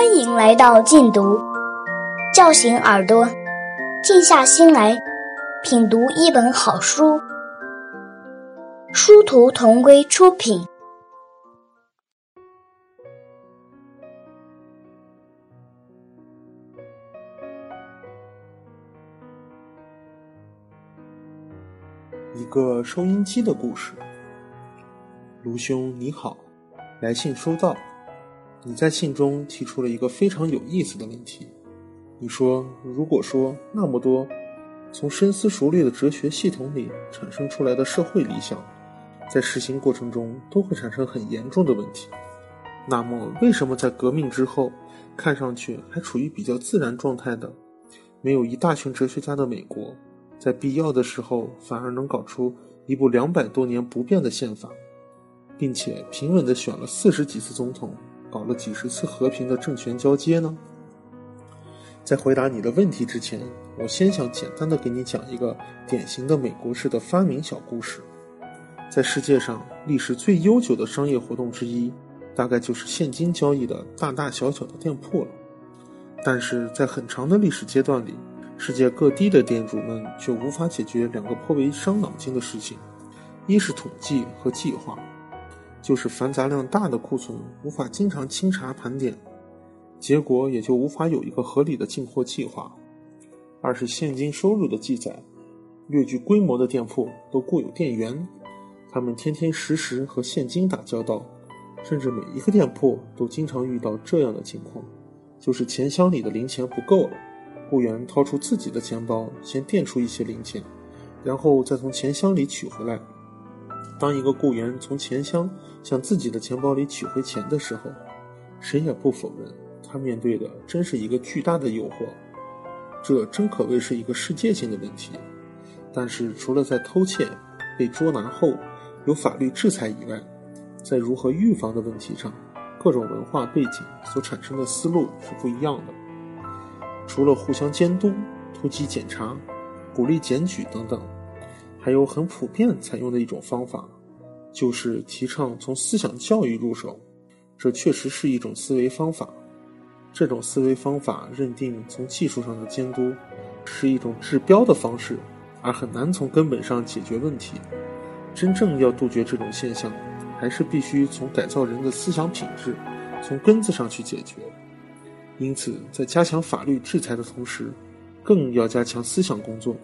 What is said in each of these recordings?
欢迎来到静读，叫醒耳朵，静下心来品读一本好书。殊途同归出品。一个收音机的故事。卢兄你好，来信收到。你在信中提出了一个非常有意思的问题。你说，如果说那么多从深思熟虑的哲学系统里产生出来的社会理想，在实行过程中都会产生很严重的问题，那么为什么在革命之后，看上去还处于比较自然状态的，没有一大群哲学家的美国，在必要的时候反而能搞出一部两百多年不变的宪法，并且平稳地选了四十几次总统？搞了几十次和平的政权交接呢？在回答你的问题之前，我先想简单的给你讲一个典型的美国式的发明小故事。在世界上历史最悠久的商业活动之一，大概就是现金交易的大大小小的店铺了。但是在很长的历史阶段里，世界各地的店主们却无法解决两个颇为伤脑筋的事情：一是统计和计划。就是繁杂量大的库存无法经常清查盘点，结果也就无法有一个合理的进货计划。二是现金收入的记载，略具规模的店铺都雇有店员，他们天天时时和现金打交道，甚至每一个店铺都经常遇到这样的情况：就是钱箱里的零钱不够了，雇员掏出自己的钱包先垫出一些零钱，然后再从钱箱里取回来。当一个雇员从钱箱向自己的钱包里取回钱的时候，谁也不否认，他面对的真是一个巨大的诱惑。这真可谓是一个世界性的问题。但是，除了在偷窃被捉拿后有法律制裁以外，在如何预防的问题上，各种文化背景所产生的思路是不一样的。除了互相监督、突击检查、鼓励检举等等。还有很普遍采用的一种方法，就是提倡从思想教育入手。这确实是一种思维方法。这种思维方法认定从技术上的监督是一种治标的方式，而很难从根本上解决问题。真正要杜绝这种现象，还是必须从改造人的思想品质，从根子上去解决。因此，在加强法律制裁的同时，更要加强思想工作。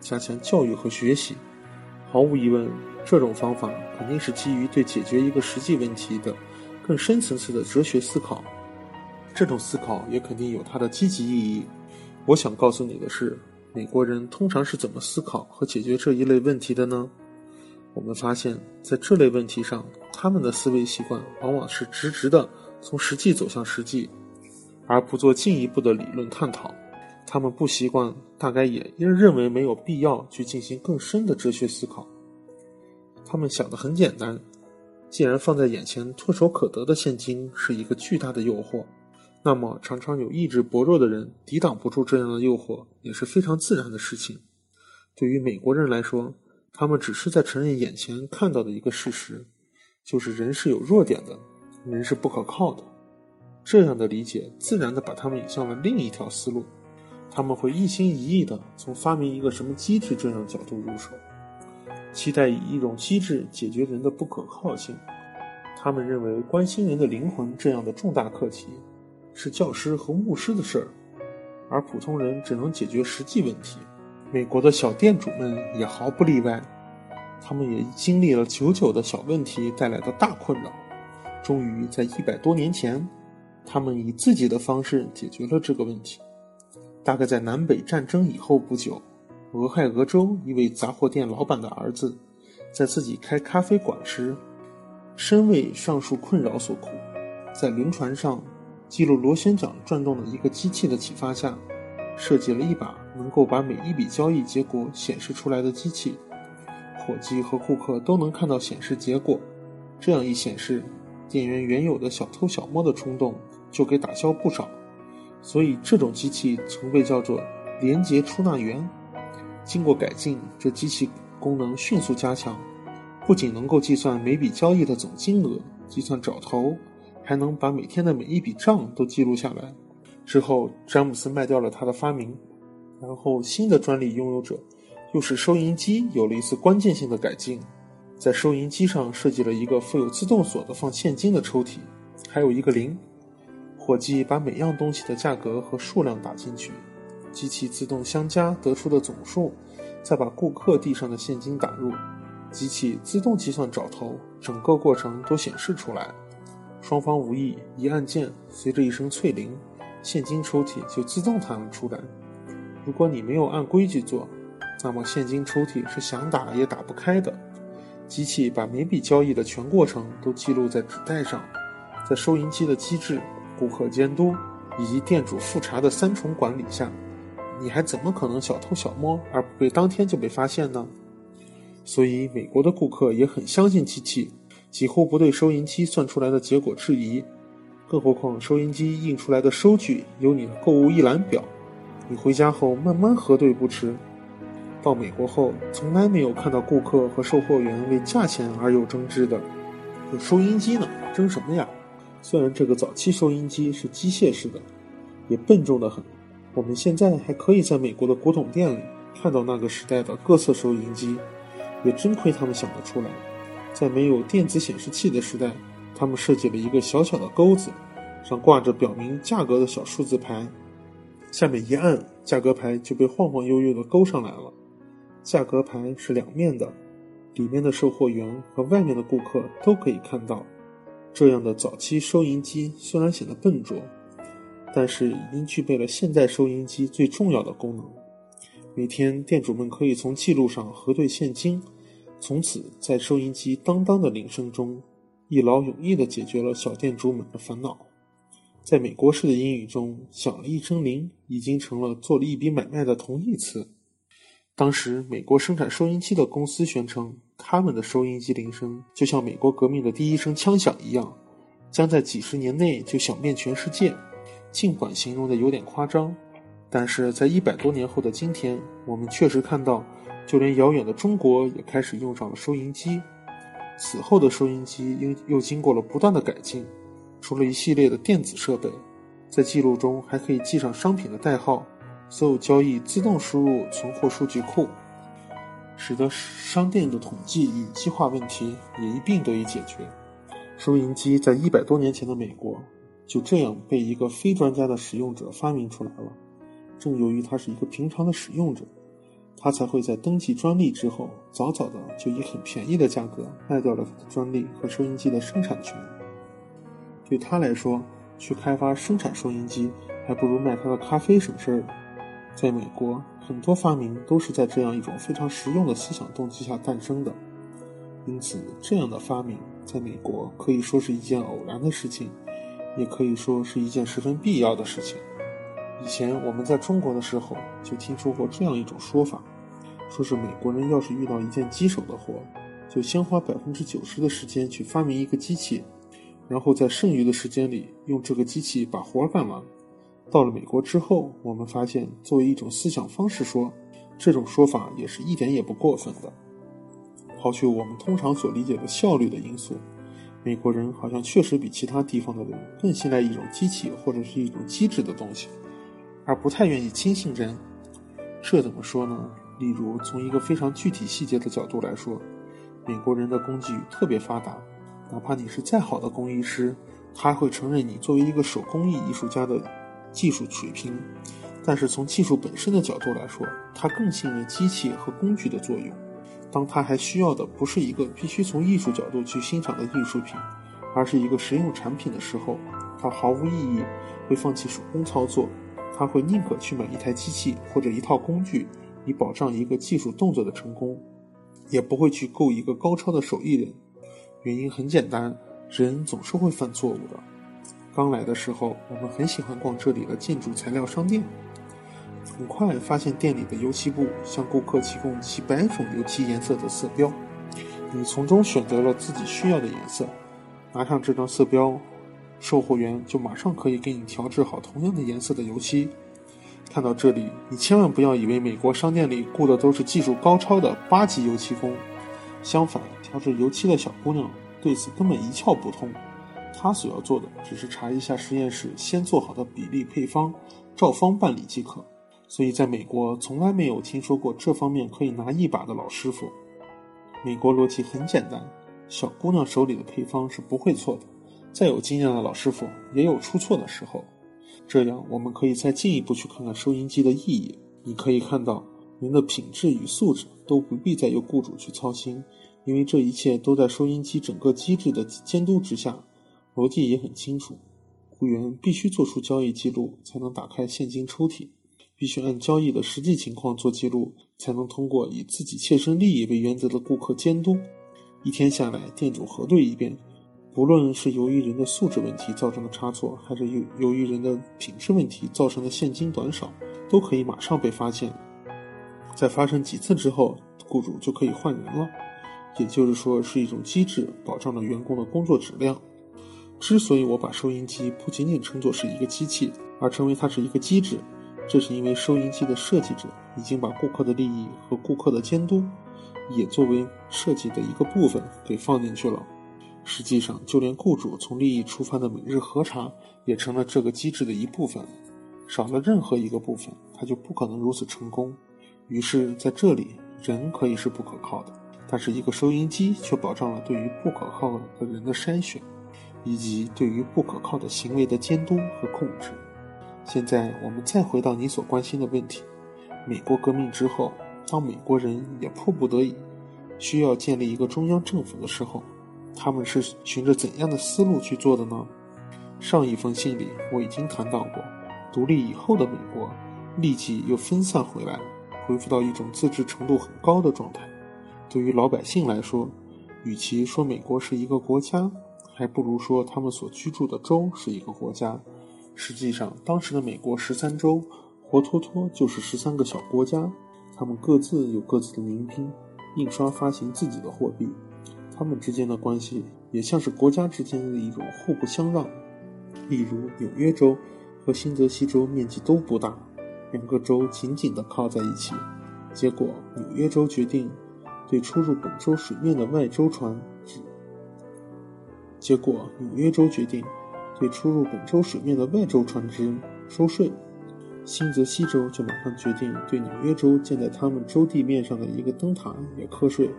加强教育和学习，毫无疑问，这种方法肯定是基于对解决一个实际问题的更深层次的哲学思考。这种思考也肯定有它的积极意义。我想告诉你的是，美国人通常是怎么思考和解决这一类问题的呢？我们发现，在这类问题上，他们的思维习惯往往是直直的从实际走向实际，而不做进一步的理论探讨。他们不习惯，大概也因认为没有必要去进行更深的哲学思考。他们想的很简单，既然放在眼前唾手可得的现金是一个巨大的诱惑，那么常常有意志薄弱的人抵挡不住这样的诱惑，也是非常自然的事情。对于美国人来说，他们只是在承认眼前看到的一个事实，就是人是有弱点的，人是不可靠的。这样的理解自然的把他们引向了另一条思路。他们会一心一意地从发明一个什么机制这样角度入手，期待以一种机制解决人的不可靠性。他们认为关心人的灵魂这样的重大课题，是教师和牧师的事儿，而普通人只能解决实际问题。美国的小店主们也毫不例外，他们也经历了久久的小问题带来的大困扰，终于在一百多年前，他们以自己的方式解决了这个问题。大概在南北战争以后不久，俄亥俄州一位杂货店老板的儿子，在自己开咖啡馆时，深为上述困扰所苦。在轮船上记录螺旋桨转动的一个机器的启发下，设计了一把能够把每一笔交易结果显示出来的机器。伙计和顾客都能看到显示结果，这样一显示，店员原有的小偷小摸的冲动就给打消不少。所以，这种机器曾被叫做“连接出纳员”。经过改进，这机器功能迅速加强，不仅能够计算每笔交易的总金额、计算找头，还能把每天的每一笔账都记录下来。之后，詹姆斯卖掉了他的发明，然后新的专利拥有者又使收银机有了一次关键性的改进，在收银机上设计了一个附有自动锁的放现金的抽屉，还有一个零。伙计把每样东西的价格和数量打进去，机器自动相加得出的总数，再把顾客地上的现金打入。机器自动计算找头，整个过程都显示出来。双方无意，一按键，随着一声脆铃，现金抽屉就自动弹了出来。如果你没有按规矩做，那么现金抽屉是想打也打不开的。机器把每笔交易的全过程都记录在纸袋上，在收银机的机制、顾客监督以及店主复查的三重管理下，你还怎么可能小偷小摸而不被当天就被发现呢？所以，美国的顾客也很相信机器，几乎不对收银机算出来的结果质疑。更何况，收银机印出来的收据有你的购物一览表，你回家后慢慢核对不迟。到美国后，从来没有看到顾客和售货员为价钱而有争执的。有收音机呢，争什么呀？虽然这个早期收音机是机械式的，也笨重的很。我们现在还可以在美国的古董店里看到那个时代的各色收音机。也真亏他们想得出来，在没有电子显示器的时代，他们设计了一个小小的钩子，上挂着表明价格的小数字牌，下面一按，价格牌就被晃晃悠悠地勾上来了。价格牌是两面的，里面的售货员和外面的顾客都可以看到。这样的早期收银机虽然显得笨拙，但是已经具备了现代收银机最重要的功能。每天，店主们可以从记录上核对现金，从此在收银机当当的铃声中，一劳永逸地解决了小店主们的烦恼。在美国式的英语中，响了一声铃已经成了做了一笔买卖的同义词。当时，美国生产收音机的公司宣称，他们的收音机铃声就像美国革命的第一声枪响一样，将在几十年内就响遍全世界。尽管形容的有点夸张。但是在一百多年后的今天，我们确实看到，就连遥远的中国也开始用上了收音机。此后的收音机又又经过了不断的改进，除了一系列的电子设备，在记录中还可以记上商品的代号，所有交易自动输入存货数据库，使得商店的统计与计划问题也一并得以解决。收银机在一百多年前的美国，就这样被一个非专家的使用者发明出来了。正由于他是一个平常的使用者，他才会在登记专利之后，早早的就以很便宜的价格卖掉了他的专利和收音机的生产权。对他来说，去开发生产收音机，还不如卖他的咖啡省事儿。在美国，很多发明都是在这样一种非常实用的思想动机下诞生的，因此，这样的发明在美国可以说是一件偶然的事情，也可以说是一件十分必要的事情。以前我们在中国的时候，就听说过这样一种说法，说是美国人要是遇到一件棘手的活，就先花百分之九十的时间去发明一个机器，然后在剩余的时间里用这个机器把活干完。到了美国之后，我们发现作为一种思想方式说，这种说法也是一点也不过分的。抛去我们通常所理解的效率的因素，美国人好像确实比其他地方的人更信赖一种机器或者是一种机制的东西。而不太愿意轻信人，这怎么说呢？例如，从一个非常具体细节的角度来说，美国人的工具特别发达，哪怕你是再好的工艺师，他会承认你作为一个手工艺艺术家的技术水平。但是从技术本身的角度来说，他更信任机器和工具的作用。当他还需要的不是一个必须从艺术角度去欣赏的艺术品，而是一个实用产品的时候，他毫无意义会放弃手工操作。他会宁可去买一台机器或者一套工具，以保障一个技术动作的成功，也不会去购一个高超的手艺人。原因很简单，人总是会犯错误的。刚来的时候，我们很喜欢逛这里的建筑材料商店，很快发现店里的油漆部向顾客提供几百种油漆颜色的色标，你从中选择了自己需要的颜色，拿上这张色标。售货员就马上可以给你调制好同样的颜色的油漆。看到这里，你千万不要以为美国商店里雇的都是技术高超的八级油漆工。相反，调制油漆的小姑娘对此根本一窍不通。他所要做的只是查一下实验室先做好的比例配方，照方办理即可。所以，在美国从来没有听说过这方面可以拿一把的老师傅。美国逻辑很简单，小姑娘手里的配方是不会错的，再有经验的老师傅也有出错的时候。这样，我们可以再进一步去看看收音机的意义。你可以看到，人的品质与素质都不必再由雇主去操心，因为这一切都在收音机整个机制的监督之下。逻辑也很清楚，雇员必须做出交易记录，才能打开现金抽屉。必须按交易的实际情况做记录，才能通过以自己切身利益为原则的顾客监督。一天下来，店主核对一遍，不论是由于人的素质问题造成的差错，还是由由于人的品质问题造成的现金短少，都可以马上被发现。在发生几次之后，雇主就可以换人了。也就是说，是一种机制，保障了员工的工作质量。之所以我把收音机不仅仅称作是一个机器，而称为它是一个机制。这是因为收音机的设计者已经把顾客的利益和顾客的监督，也作为设计的一个部分给放进去了。实际上，就连雇主从利益出发的每日核查也成了这个机制的一部分。少了任何一个部分，它就不可能如此成功。于是，在这里，人可以是不可靠的，但是一个收音机却保障了对于不可靠的人的筛选，以及对于不可靠的行为的监督和控制。现在我们再回到你所关心的问题：美国革命之后，当美国人也迫不得已需要建立一个中央政府的时候，他们是循着怎样的思路去做的呢？上一封信里我已经谈到过，独立以后的美国立即又分散回来，恢复到一种自治程度很高的状态。对于老百姓来说，与其说美国是一个国家，还不如说他们所居住的州是一个国家。实际上，当时的美国十三州，活脱脱就是十三个小国家，他们各自有各自的民兵，印刷发行自己的货币，他们之间的关系也像是国家之间的一种互不相让。例如，纽约州和新泽西州面积都不大，两个州紧紧地靠在一起，结果纽约州决定对出入本州水面的外州船，结果纽约州决定。对出入本州水面的外州船只收税，新泽西州就马上决定对纽约州建在他们州地面上的一个灯塔也课税。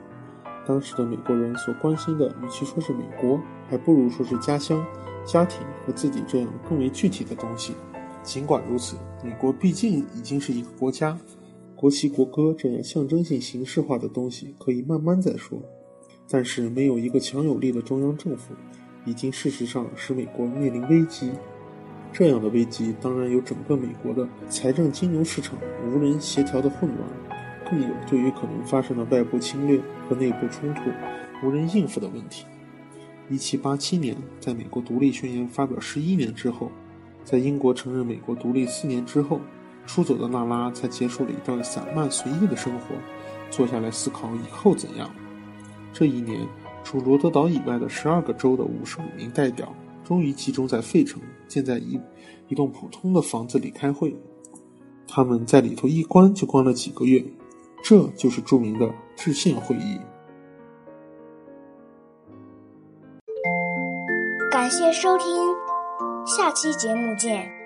当时的美国人所关心的，与其说是美国，还不如说是家乡、家庭和自己这样更为具体的东西。尽管如此，美国毕竟已经是一个国家，国旗、国歌这样象征性形式化的东西可以慢慢再说，但是没有一个强有力的中央政府。已经事实上使美国面临危机，这样的危机当然有整个美国的财政金融市场无人协调的混乱，更有对于可能发生的外部侵略和内部冲突无人应付的问题。一七八七年，在美国独立宣言发表十一年之后，在英国承认美国独立四年之后，出走的娜拉才结束了一段散漫随意的生活，坐下来思考以后怎样。这一年。除罗德岛以外的十二个州的五十五名代表，终于集中在费城，建在一一栋普通的房子里开会。他们在里头一关就关了几个月，这就是著名的制宪会议。感谢收听，下期节目见。